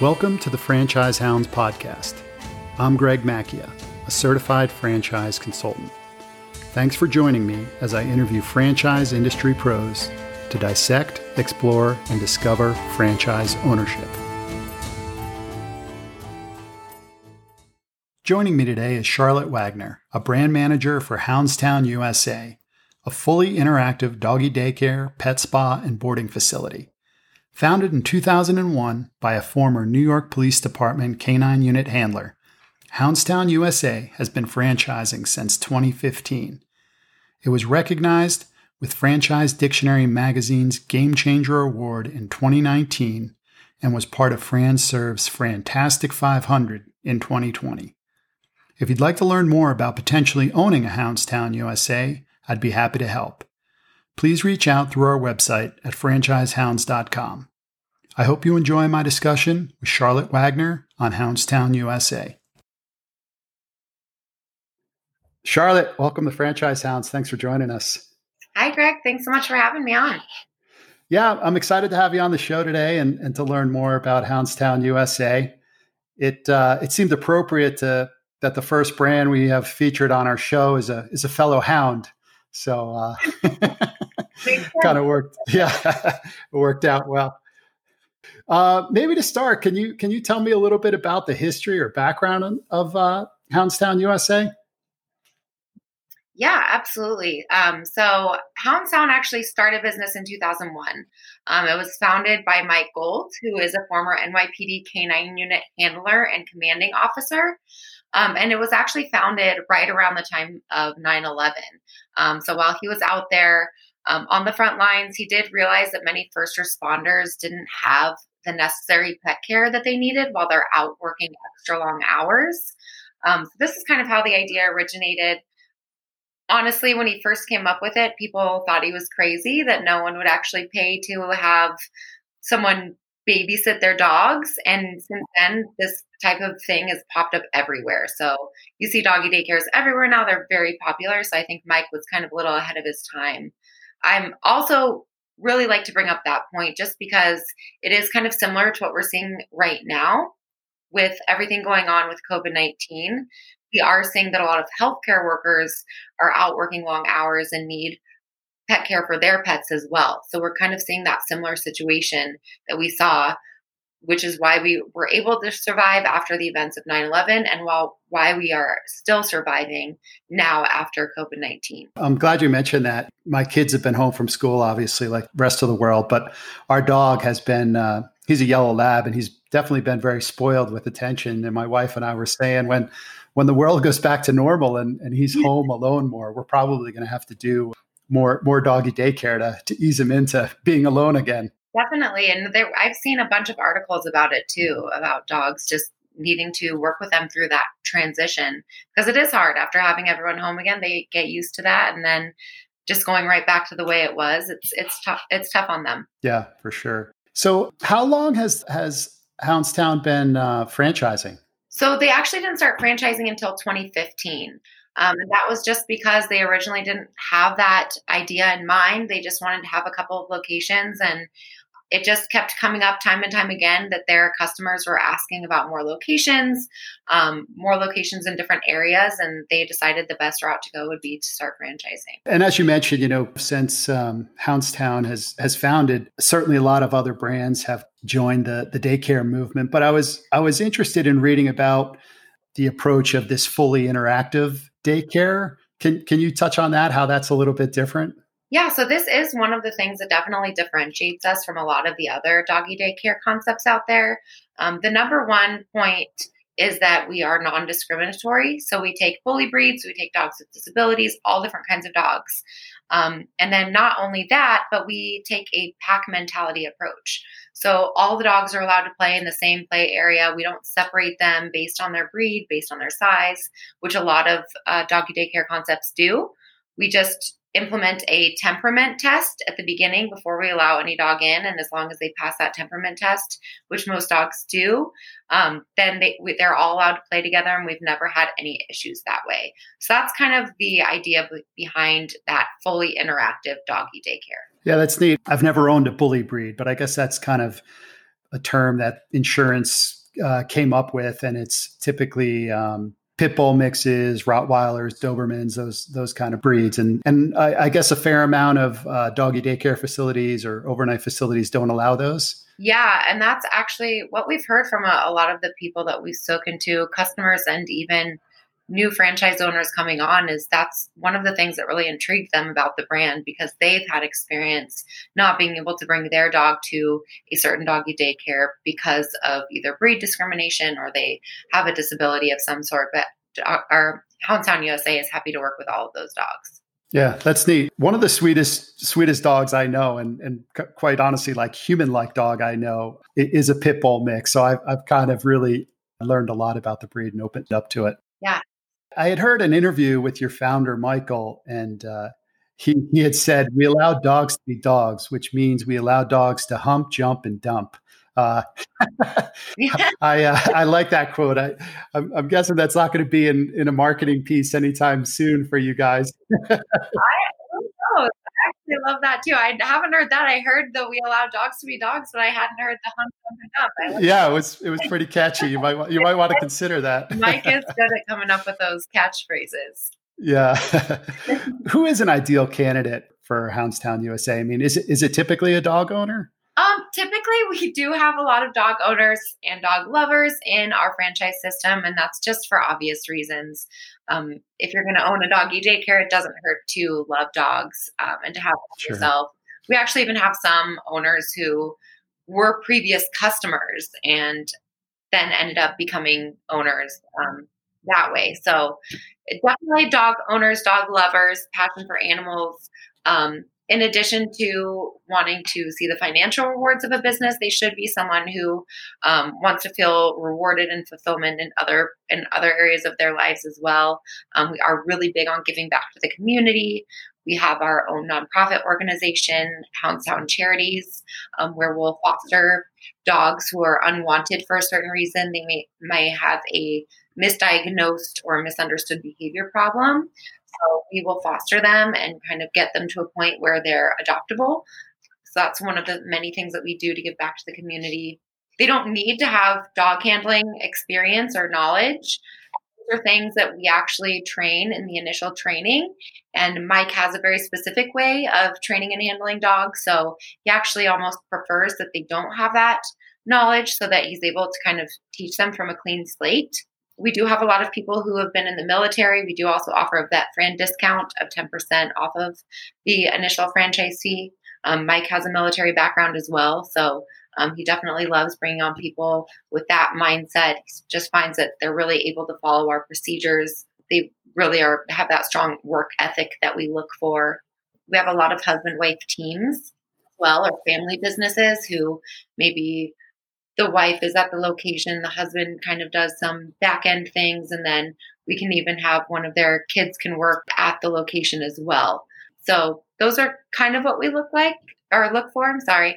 Welcome to the Franchise Hounds podcast. I'm Greg Macchia, a certified franchise consultant. Thanks for joining me as I interview franchise industry pros to dissect, explore, and discover franchise ownership. Joining me today is Charlotte Wagner, a brand manager for Houndstown USA, a fully interactive doggy daycare, pet spa, and boarding facility. Founded in 2001 by a former New York Police Department canine unit handler, Houndstown USA has been franchising since 2015. It was recognized with Franchise Dictionary magazine's Game Changer Award in 2019 and was part of FranServe's Fantastic 500 in 2020. If you'd like to learn more about potentially owning a Houndstown USA, I'd be happy to help. Please reach out through our website at franchisehounds.com. I hope you enjoy my discussion with Charlotte Wagner on Houndstown USA. Charlotte, welcome to Franchise Hounds. Thanks for joining us. Hi, Greg. Thanks so much for having me on. Yeah, I'm excited to have you on the show today and, and to learn more about Houndstown USA. It uh, it seemed appropriate to that the first brand we have featured on our show is a is a fellow hound. So uh, kind of worked. Yeah, it worked out well. Uh, maybe to start, can you can you tell me a little bit about the history or background of uh, Houndstown USA? Yeah, absolutely. Um, so Houndstown actually started business in 2001. Um, it was founded by Mike Gold, who is a former NYPD K9 unit handler and commanding officer. Um, and it was actually founded right around the time of 9 11. Um, so while he was out there um, on the front lines, he did realize that many first responders didn't have the necessary pet care that they needed while they're out working extra long hours. Um, so this is kind of how the idea originated. Honestly, when he first came up with it, people thought he was crazy that no one would actually pay to have someone babysit their dogs. And since then, this type of thing has popped up everywhere. So you see doggy daycares everywhere now. They're very popular. So I think Mike was kind of a little ahead of his time. I'm also really like to bring up that point just because it is kind of similar to what we're seeing right now with everything going on with COVID 19. We are seeing that a lot of healthcare workers are out working long hours and need pet care for their pets as well. So we're kind of seeing that similar situation that we saw, which is why we were able to survive after the events of 9 11 and while, why we are still surviving now after COVID 19. I'm glad you mentioned that. My kids have been home from school, obviously, like the rest of the world, but our dog has been, uh, he's a yellow lab and he's definitely been very spoiled with attention. And my wife and I were saying when, when the world goes back to normal and, and he's home alone more, we're probably going to have to do more more doggy daycare to, to ease him into being alone again. Definitely, and there, I've seen a bunch of articles about it too, about dogs just needing to work with them through that transition because it is hard after having everyone home again. They get used to that, and then just going right back to the way it was. It's it's tough. It's tough on them. Yeah, for sure. So, how long has has Houndstown been uh, franchising? So they actually didn't start franchising until 2015. Um, and that was just because they originally didn't have that idea in mind. They just wanted to have a couple of locations and it just kept coming up time and time again that their customers were asking about more locations, um, more locations in different areas, and they decided the best route to go would be to start franchising. And as you mentioned, you know, since um, Houndstown has has founded, certainly a lot of other brands have joined the the daycare movement. But I was I was interested in reading about the approach of this fully interactive daycare. Can can you touch on that? How that's a little bit different? Yeah, so this is one of the things that definitely differentiates us from a lot of the other doggy daycare concepts out there. Um, the number one point is that we are non discriminatory. So we take bully breeds, we take dogs with disabilities, all different kinds of dogs. Um, and then not only that, but we take a pack mentality approach. So all the dogs are allowed to play in the same play area. We don't separate them based on their breed, based on their size, which a lot of uh, doggy daycare concepts do. We just implement a temperament test at the beginning before we allow any dog in and as long as they pass that temperament test which most dogs do um, then they, they're all allowed to play together and we've never had any issues that way. So that's kind of the idea behind that fully interactive doggy daycare. Yeah that's neat. I've never owned a bully breed but i guess that's kind of a term that insurance uh, came up with, and it's typically um, pit bull mixes, Rottweilers, Dobermans, those those kind of breeds, and and I, I guess a fair amount of uh, doggy daycare facilities or overnight facilities don't allow those. Yeah, and that's actually what we've heard from a, a lot of the people that we've spoken to, customers, and even new franchise owners coming on is that's one of the things that really intrigued them about the brand because they've had experience not being able to bring their dog to a certain doggy daycare because of either breed discrimination or they have a disability of some sort. But our Houndstown USA is happy to work with all of those dogs. Yeah, that's neat. One of the sweetest sweetest dogs I know, and and quite honestly, like human like dog I know, is a pit bull mix. So I've I've kind of really learned a lot about the breed and opened up to it. Yeah, I had heard an interview with your founder, Michael, and uh, he, he had said, We allow dogs to be dogs, which means we allow dogs to hump, jump, and dump. Uh, I uh, I like that quote. I I'm, I'm guessing that's not going to be in, in a marketing piece anytime soon for you guys. I, actually love that too. I haven't heard that. I heard that we allow dogs to be dogs, but I hadn't heard the hunt, hunt, hunt. Yeah, it was it was pretty catchy. You might you might want to consider that. Mike is good at coming up with those catchphrases. Yeah. Who is an ideal candidate for Houndstown USA? I mean, is it is it typically a dog owner? Um, typically, we do have a lot of dog owners and dog lovers in our franchise system, and that's just for obvious reasons. Um, if you're going to own a doggy daycare, it doesn't hurt to love dogs um, and to have sure. yourself. We actually even have some owners who were previous customers and then ended up becoming owners um, that way. So, definitely dog owners, dog lovers, passion for animals. Um, in addition to wanting to see the financial rewards of a business, they should be someone who um, wants to feel rewarded and fulfillment in other in other areas of their lives as well. Um, we are really big on giving back to the community. We have our own nonprofit organization, Houndstown Charities, um, where we'll foster dogs who are unwanted for a certain reason. They may may have a misdiagnosed or misunderstood behavior problem. So we will foster them and kind of get them to a point where they're adoptable. So that's one of the many things that we do to give back to the community. They don't need to have dog handling experience or knowledge. These are things that we actually train in the initial training. And Mike has a very specific way of training and handling dogs. So he actually almost prefers that they don't have that knowledge so that he's able to kind of teach them from a clean slate we do have a lot of people who have been in the military. We do also offer a VetFran discount of 10% off of the initial franchise fee. Um, Mike has a military background as well. So um, he definitely loves bringing on people with that mindset. He just finds that they're really able to follow our procedures. They really are have that strong work ethic that we look for. We have a lot of husband wife teams well, or family businesses who maybe the wife is at the location, the husband kind of does some back end things, and then we can even have one of their kids can work at the location as well. So those are kind of what we look like or look for. I'm sorry.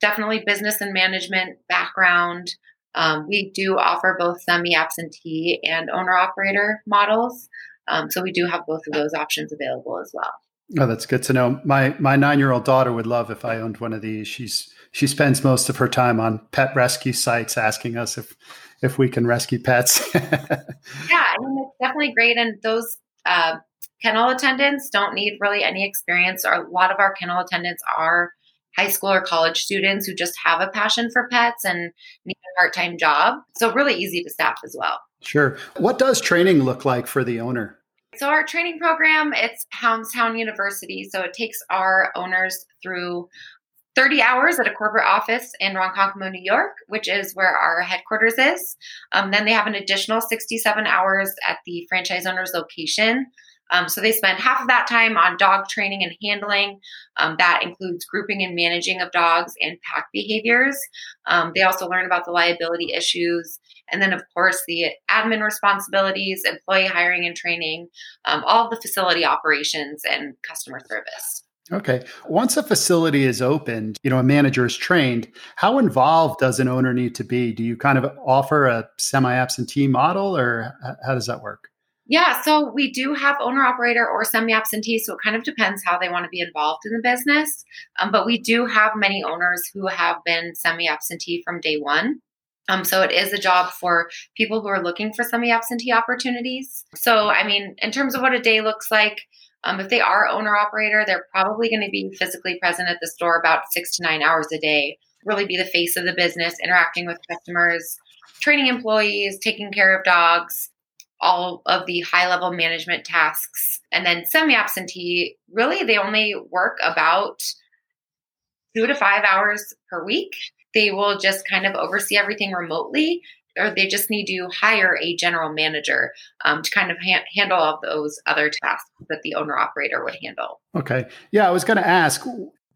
Definitely business and management background. Um, we do offer both semi absentee and owner operator models. Um, so we do have both of those options available as well. Oh, that's good to know. My my nine year old daughter would love if I owned one of these. She's she spends most of her time on pet rescue sites asking us if if we can rescue pets. yeah, I mean it's definitely great, and those uh, kennel attendants don't need really any experience. Or a lot of our kennel attendants are high school or college students who just have a passion for pets and need a part time job. So really easy to staff as well. Sure. What does training look like for the owner? So our training program, it's Houndstown University. So it takes our owners through 30 hours at a corporate office in Ronkonkoma, New York, which is where our headquarters is. Um, then they have an additional 67 hours at the franchise owner's location. Um, so they spend half of that time on dog training and handling. Um, that includes grouping and managing of dogs and pack behaviors. Um, they also learn about the liability issues. And then, of course, the admin responsibilities, employee hiring and training, um, all of the facility operations and customer service. Okay. Once a facility is opened, you know, a manager is trained, how involved does an owner need to be? Do you kind of offer a semi absentee model or how does that work? Yeah, so we do have owner operator or semi absentee, so it kind of depends how they want to be involved in the business. Um, but we do have many owners who have been semi absentee from day one. Um, so it is a job for people who are looking for semi absentee opportunities. So, I mean, in terms of what a day looks like, um, if they are owner operator, they're probably going to be physically present at the store about six to nine hours a day, really be the face of the business, interacting with customers, training employees, taking care of dogs, all of the high level management tasks. And then semi absentee, really, they only work about two to five hours per week. They will just kind of oversee everything remotely, or they just need to hire a general manager um, to kind of ha- handle all those other tasks that the owner operator would handle. Okay. Yeah, I was going to ask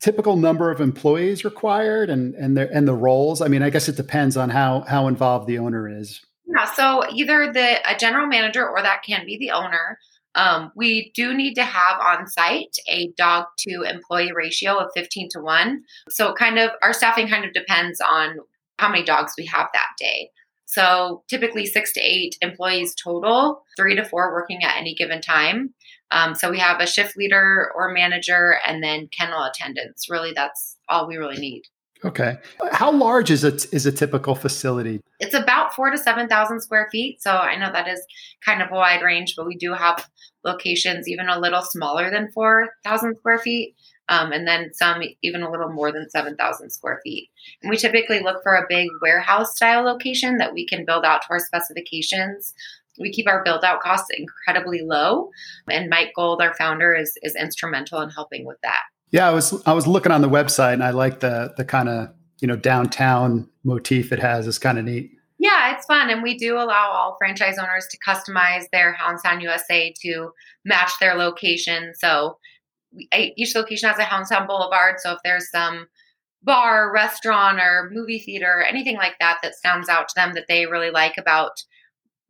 typical number of employees required and and the and the roles. I mean, I guess it depends on how how involved the owner is. Yeah, so either the a general manager or that can be the owner. Um, we do need to have on site a dog to employee ratio of 15 to 1. So, kind of, our staffing kind of depends on how many dogs we have that day. So, typically six to eight employees total, three to four working at any given time. Um, so, we have a shift leader or manager and then kennel attendants. Really, that's all we really need. Okay. How large is it is a typical facility? It's about four to seven thousand square feet. So I know that is kind of a wide range, but we do have locations even a little smaller than four thousand square feet. Um, and then some even a little more than 7,000 square feet. And we typically look for a big warehouse style location that we can build out to our specifications. We keep our build out costs incredibly low, and Mike Gold, our founder, is is instrumental in helping with that. Yeah, I was I was looking on the website and I like the the kind of you know downtown motif it has. It's kind of neat. Yeah, it's fun, and we do allow all franchise owners to customize their Houndstown USA to match their location. So we, each location has a Houndstown Boulevard. So if there's some bar, restaurant, or movie theater, anything like that that stands out to them that they really like about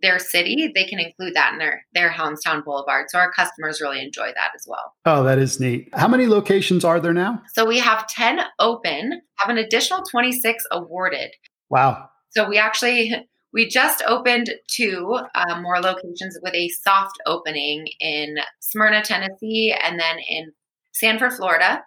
their city, they can include that in their their Houndstown Boulevard. So our customers really enjoy that as well. Oh, that is neat. How many locations are there now? So we have 10 open, have an additional 26 awarded. Wow. So we actually we just opened two uh, more locations with a soft opening in Smyrna, Tennessee, and then in Sanford, Florida.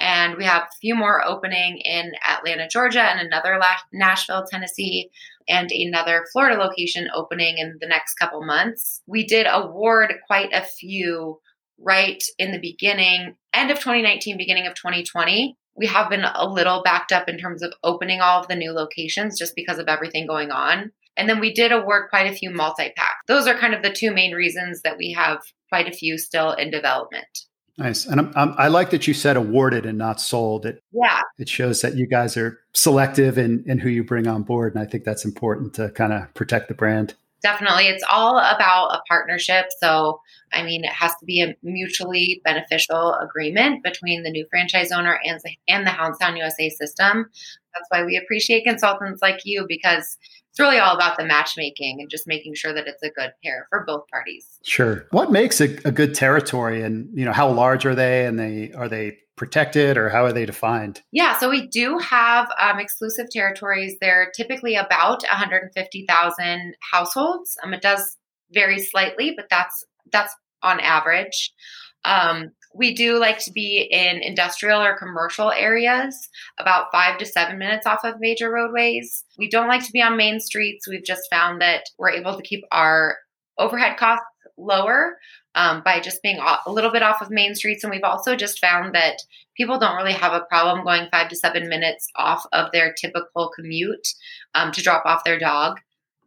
And we have a few more opening in Atlanta, Georgia, and another Nashville, Tennessee, and another Florida location opening in the next couple months. We did award quite a few right in the beginning, end of 2019, beginning of 2020. We have been a little backed up in terms of opening all of the new locations just because of everything going on. And then we did award quite a few multi packs. Those are kind of the two main reasons that we have quite a few still in development. Nice, and I'm, I'm, i like that you said awarded and not sold. It yeah, it shows that you guys are selective in in who you bring on board, and I think that's important to kind of protect the brand. Definitely, it's all about a partnership. So, I mean, it has to be a mutually beneficial agreement between the new franchise owner and the, and the Houndstown USA system. That's why we appreciate consultants like you because it's really all about the matchmaking and just making sure that it's a good pair for both parties. Sure. What makes a, a good territory, and you know, how large are they, and they are they protected, or how are they defined? Yeah, so we do have um, exclusive territories. They're typically about 150,000 households. Um, it does vary slightly, but that's that's on average. Um, we do like to be in industrial or commercial areas, about five to seven minutes off of major roadways. We don't like to be on main streets. We've just found that we're able to keep our overhead costs lower um, by just being a little bit off of main streets. And we've also just found that people don't really have a problem going five to seven minutes off of their typical commute um, to drop off their dog.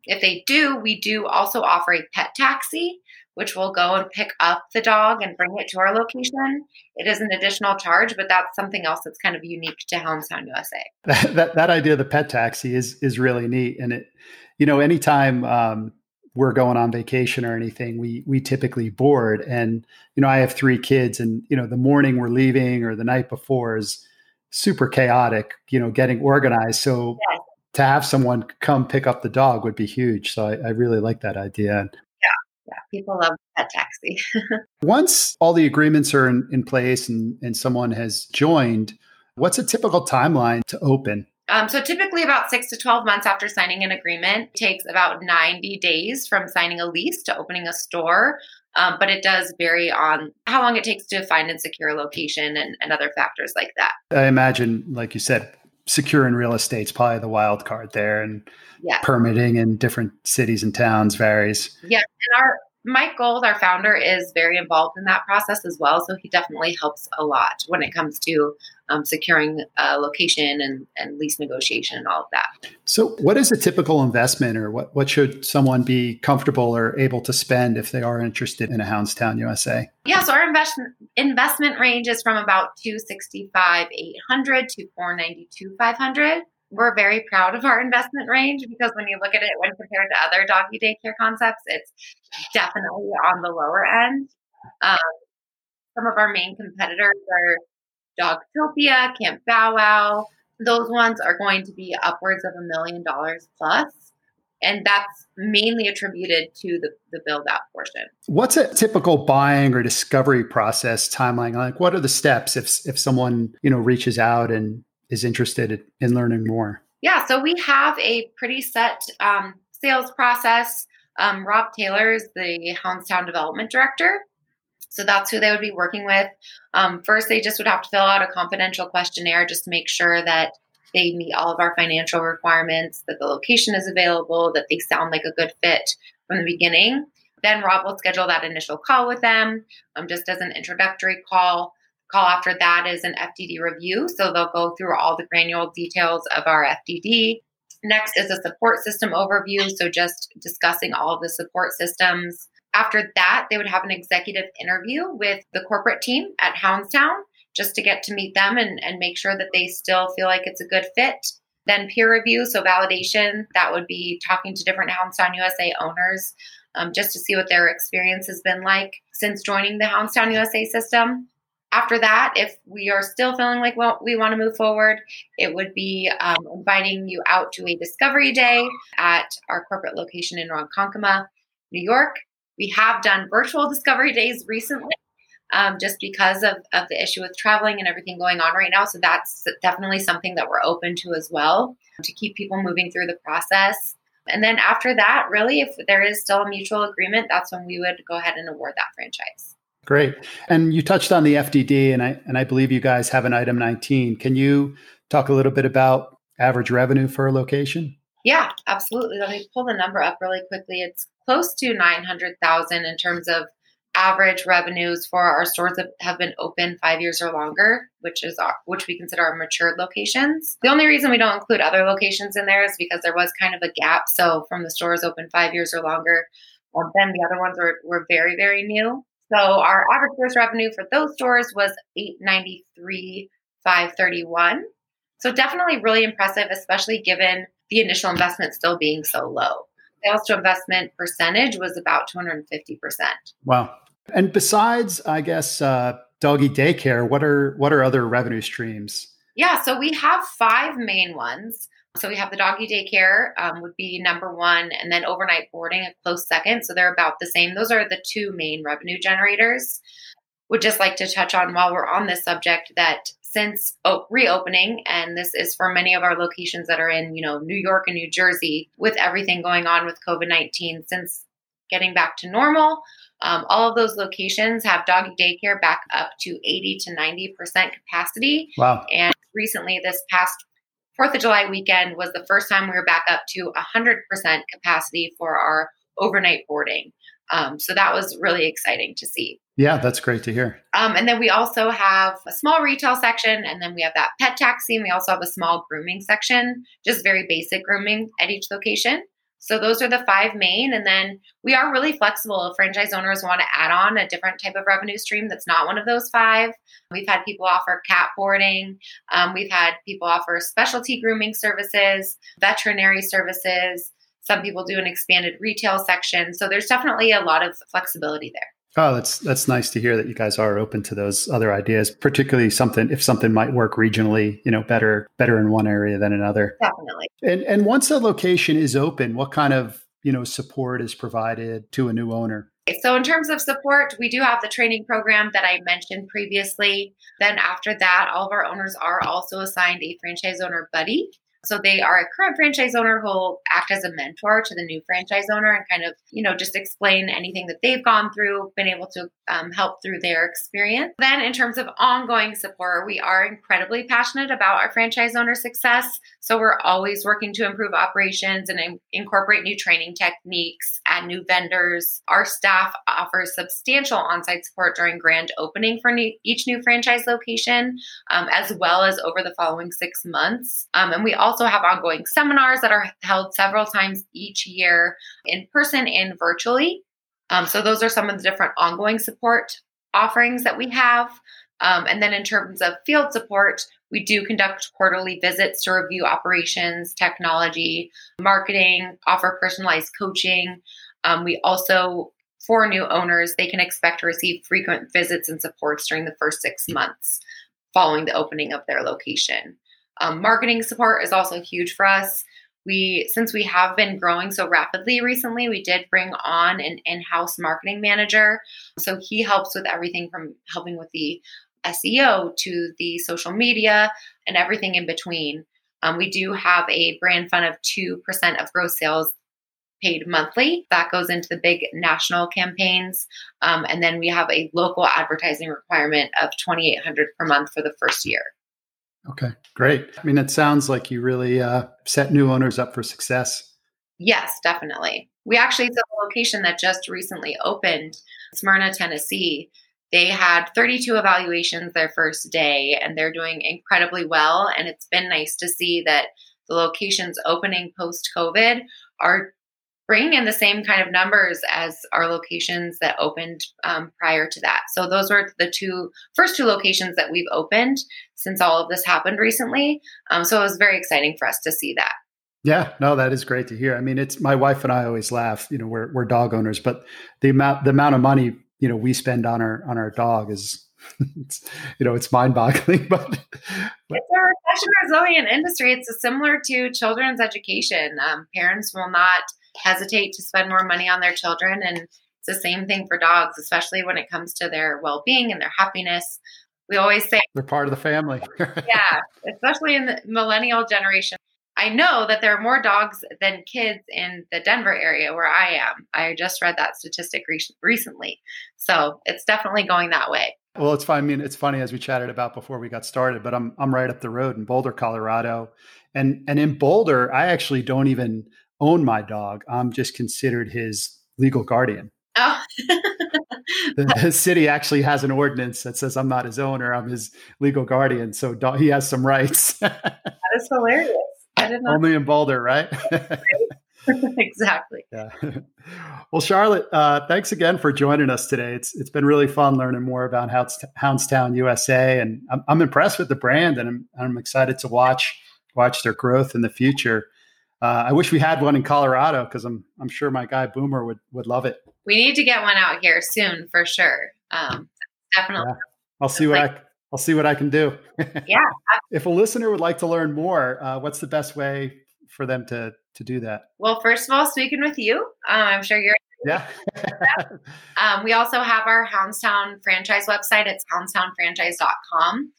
If they do, we do also offer a pet taxi which will go and pick up the dog and bring it to our location. It is an additional charge, but that's something else that's kind of unique to Houndstown USA. That, that, that idea of the pet taxi is is really neat, and it, you know, anytime um, we're going on vacation or anything, we we typically board, and you know, I have three kids, and you know, the morning we're leaving or the night before is super chaotic. You know, getting organized. So. Yes. To have someone come pick up the dog would be huge. So I, I really like that idea people love pet taxi. Once all the agreements are in, in place and, and someone has joined, what's a typical timeline to open? Um, so typically about six to 12 months after signing an agreement it takes about 90 days from signing a lease to opening a store. Um, but it does vary on how long it takes to find and secure a location and, and other factors like that. I imagine, like you said, securing real estate's probably the wild card there and permitting in different cities and towns varies. Yeah. And our Mike Gold, our founder, is very involved in that process as well. So he definitely helps a lot when it comes to um, securing a location and, and lease negotiation and all of that. So, what is a typical investment, or what, what should someone be comfortable or able to spend if they are interested in a Houndstown USA? Yeah, so our investment investment range is from about 265 800 to 492 500 we're very proud of our investment range because when you look at it when compared to other doggy daycare concepts, it's definitely on the lower end. Um, some of our main competitors are Dogtopia, Camp Bow Wow. Those ones are going to be upwards of a million dollars plus. And that's mainly attributed to the, the build out portion. What's a typical buying or discovery process timeline? Like what are the steps if if someone, you know, reaches out and is interested in learning more? Yeah, so we have a pretty set um, sales process. Um, Rob Taylor is the Houndstown Development Director. So that's who they would be working with. Um, first, they just would have to fill out a confidential questionnaire just to make sure that they meet all of our financial requirements, that the location is available, that they sound like a good fit from the beginning. Then Rob will schedule that initial call with them um, just as an introductory call call after that is an FDD review. So they'll go through all the granular details of our FDD. Next is a support system overview. So just discussing all the support systems. After that, they would have an executive interview with the corporate team at Houndstown just to get to meet them and, and make sure that they still feel like it's a good fit. Then peer review, so validation, that would be talking to different Houndstown USA owners um, just to see what their experience has been like since joining the Houndstown USA system after that, if we are still feeling like well, we want to move forward, it would be um, inviting you out to a discovery day at our corporate location in Ronkonkoma, New York. We have done virtual discovery days recently. Um, just because of, of the issue with traveling and everything going on right now. So that's definitely something that we're open to as well to keep people moving through the process. And then after that, really, if there is still a mutual agreement, that's when we would go ahead and award that franchise. Great. And you touched on the FDD, and I and I believe you guys have an item 19. Can you talk a little bit about average revenue for a location? Yeah, absolutely. Let me pull the number up really quickly. It's close to 900,000 in terms of average revenues for our stores that have been open five years or longer, which is our, which we consider our matured locations. The only reason we don't include other locations in there is because there was kind of a gap. So from the stores open five years or longer, then the other ones were, were very, very new. So our average gross revenue for those stores was 893 531 So definitely really impressive, especially given the initial investment still being so low. Sales to investment percentage was about 250%. Wow. And besides, I guess, uh, doggy daycare, what are what are other revenue streams? Yeah, so we have five main ones. So we have the doggy daycare um, would be number one, and then overnight boarding a close second. So they're about the same. Those are the two main revenue generators. Would just like to touch on while we're on this subject that since reopening, and this is for many of our locations that are in you know New York and New Jersey, with everything going on with COVID nineteen, since getting back to normal. Um, all of those locations have doggy daycare back up to 80 to 90% capacity. Wow. And recently, this past Fourth of July weekend was the first time we were back up to 100% capacity for our overnight boarding. Um, so that was really exciting to see. Yeah, that's great to hear. Um, and then we also have a small retail section, and then we have that pet taxi, and we also have a small grooming section, just very basic grooming at each location. So those are the five main. And then we are really flexible. If franchise owners want to add on a different type of revenue stream that's not one of those five, we've had people offer cat boarding. Um, we've had people offer specialty grooming services, veterinary services. Some people do an expanded retail section. So there's definitely a lot of flexibility there. Oh, that's that's nice to hear that you guys are open to those other ideas, particularly something if something might work regionally, you know, better better in one area than another. Definitely. And and once a location is open, what kind of, you know, support is provided to a new owner? So, in terms of support, we do have the training program that I mentioned previously. Then, after that, all of our owners are also assigned a franchise owner buddy. So they are a current franchise owner who will act as a mentor to the new franchise owner and kind of, you know, just explain anything that they've gone through, been able to um, help through their experience. Then, in terms of ongoing support, we are incredibly passionate about our franchise owner success. So we're always working to improve operations and in- incorporate new training techniques, add new vendors. Our staff offers substantial on site support during grand opening for new- each new franchise location, um, as well as over the following six months. Um, and we also have ongoing seminars that are held several times each year in person and virtually. Um, so those are some of the different ongoing support offerings that we have. Um, and then in terms of field support, we do conduct quarterly visits to review operations, technology, marketing, offer personalized coaching. Um, we also, for new owners, they can expect to receive frequent visits and supports during the first six months following the opening of their location. Um, marketing support is also huge for us. We since we have been growing so rapidly recently we did bring on an in-house marketing manager. So he helps with everything from helping with the seo to the social media and everything in between. Um, we do have a brand fund of 2% of gross sales paid monthly. That goes into the big national campaigns. Um, and then we have a local advertising requirement of 2800 per month for the first year Okay, great. I mean, it sounds like you really uh, set new owners up for success. Yes, definitely. We actually, it's a location that just recently opened, Smyrna, Tennessee. They had 32 evaluations their first day, and they're doing incredibly well. And it's been nice to see that the locations opening post COVID are bringing in the same kind of numbers as our locations that opened um, prior to that. So those were the two first two locations that we've opened since all of this happened recently. Um, so it was very exciting for us to see that. Yeah, no, that is great to hear. I mean, it's my wife and I always laugh. You know, we're we're dog owners, but the amount the amount of money you know we spend on our on our dog is you know, it's mind boggling, but, it's a recession resilient industry. It's similar to children's education. Um, parents will not hesitate to spend more money on their children. And it's the same thing for dogs, especially when it comes to their well being and their happiness. We always say they're part of the family. yeah, especially in the millennial generation. I know that there are more dogs than kids in the Denver area where I am. I just read that statistic re- recently. So it's definitely going that way. Well, it's fine. I mean, it's funny as we chatted about before we got started, but I'm I'm right up the road in Boulder, Colorado. And and in Boulder, I actually don't even own my dog. I'm just considered his legal guardian. Oh. the, the, city actually has an ordinance that says I'm not his owner, I'm his legal guardian. So do, he has some rights. that is hilarious. I did not. Only in Boulder, right? exactly. Yeah. Well, Charlotte, uh, thanks again for joining us today. It's it's been really fun learning more about Houndstown USA, and I'm, I'm impressed with the brand, and I'm I'm excited to watch watch their growth in the future. Uh, I wish we had one in Colorado because I'm I'm sure my guy Boomer would would love it. We need to get one out here soon for sure. Um, definitely. Yeah. I'll see what like, I I'll see what I can do. yeah. if a listener would like to learn more, uh, what's the best way for them to to do that? Well, first of all, speaking with you, um, I'm sure you're. Yeah. um, we also have our Houndstown franchise website. It's houndstownfranchise.com.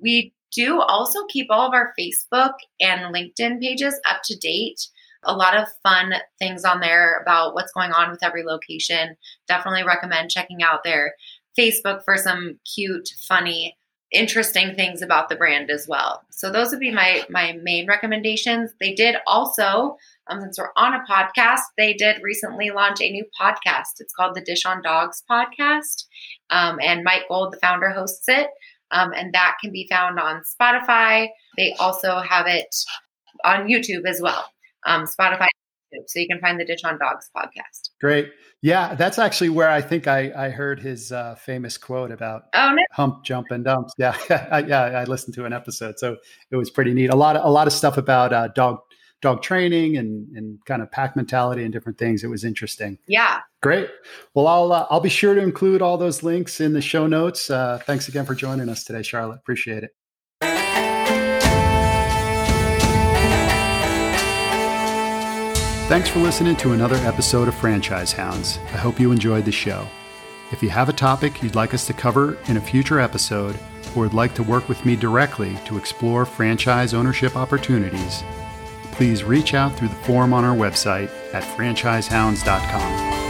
We do also keep all of our Facebook and LinkedIn pages up to date. A lot of fun things on there about what's going on with every location. Definitely recommend checking out their Facebook for some cute, funny, interesting things about the brand as well. So those would be my my main recommendations. They did also, um, since we're on a podcast, they did recently launch a new podcast. It's called the Dish on Dogs podcast, um, and Mike Gold, the founder, hosts it. Um, and that can be found on Spotify. They also have it on YouTube as well. Um, Spotify, so you can find the Dish on Dogs podcast. Great. Yeah, that's actually where I think I, I heard his uh, famous quote about oh, no. hump, jump, and dumps. Yeah, I, yeah, I listened to an episode, so it was pretty neat. A lot of a lot of stuff about uh, dog dog training and and kind of pack mentality and different things. It was interesting. Yeah. Great. Well, I'll uh, I'll be sure to include all those links in the show notes. Uh, thanks again for joining us today, Charlotte. Appreciate it. Thanks for listening to another episode of Franchise Hounds. I hope you enjoyed the show. If you have a topic you'd like us to cover in a future episode or would like to work with me directly to explore franchise ownership opportunities, please reach out through the form on our website at franchisehounds.com.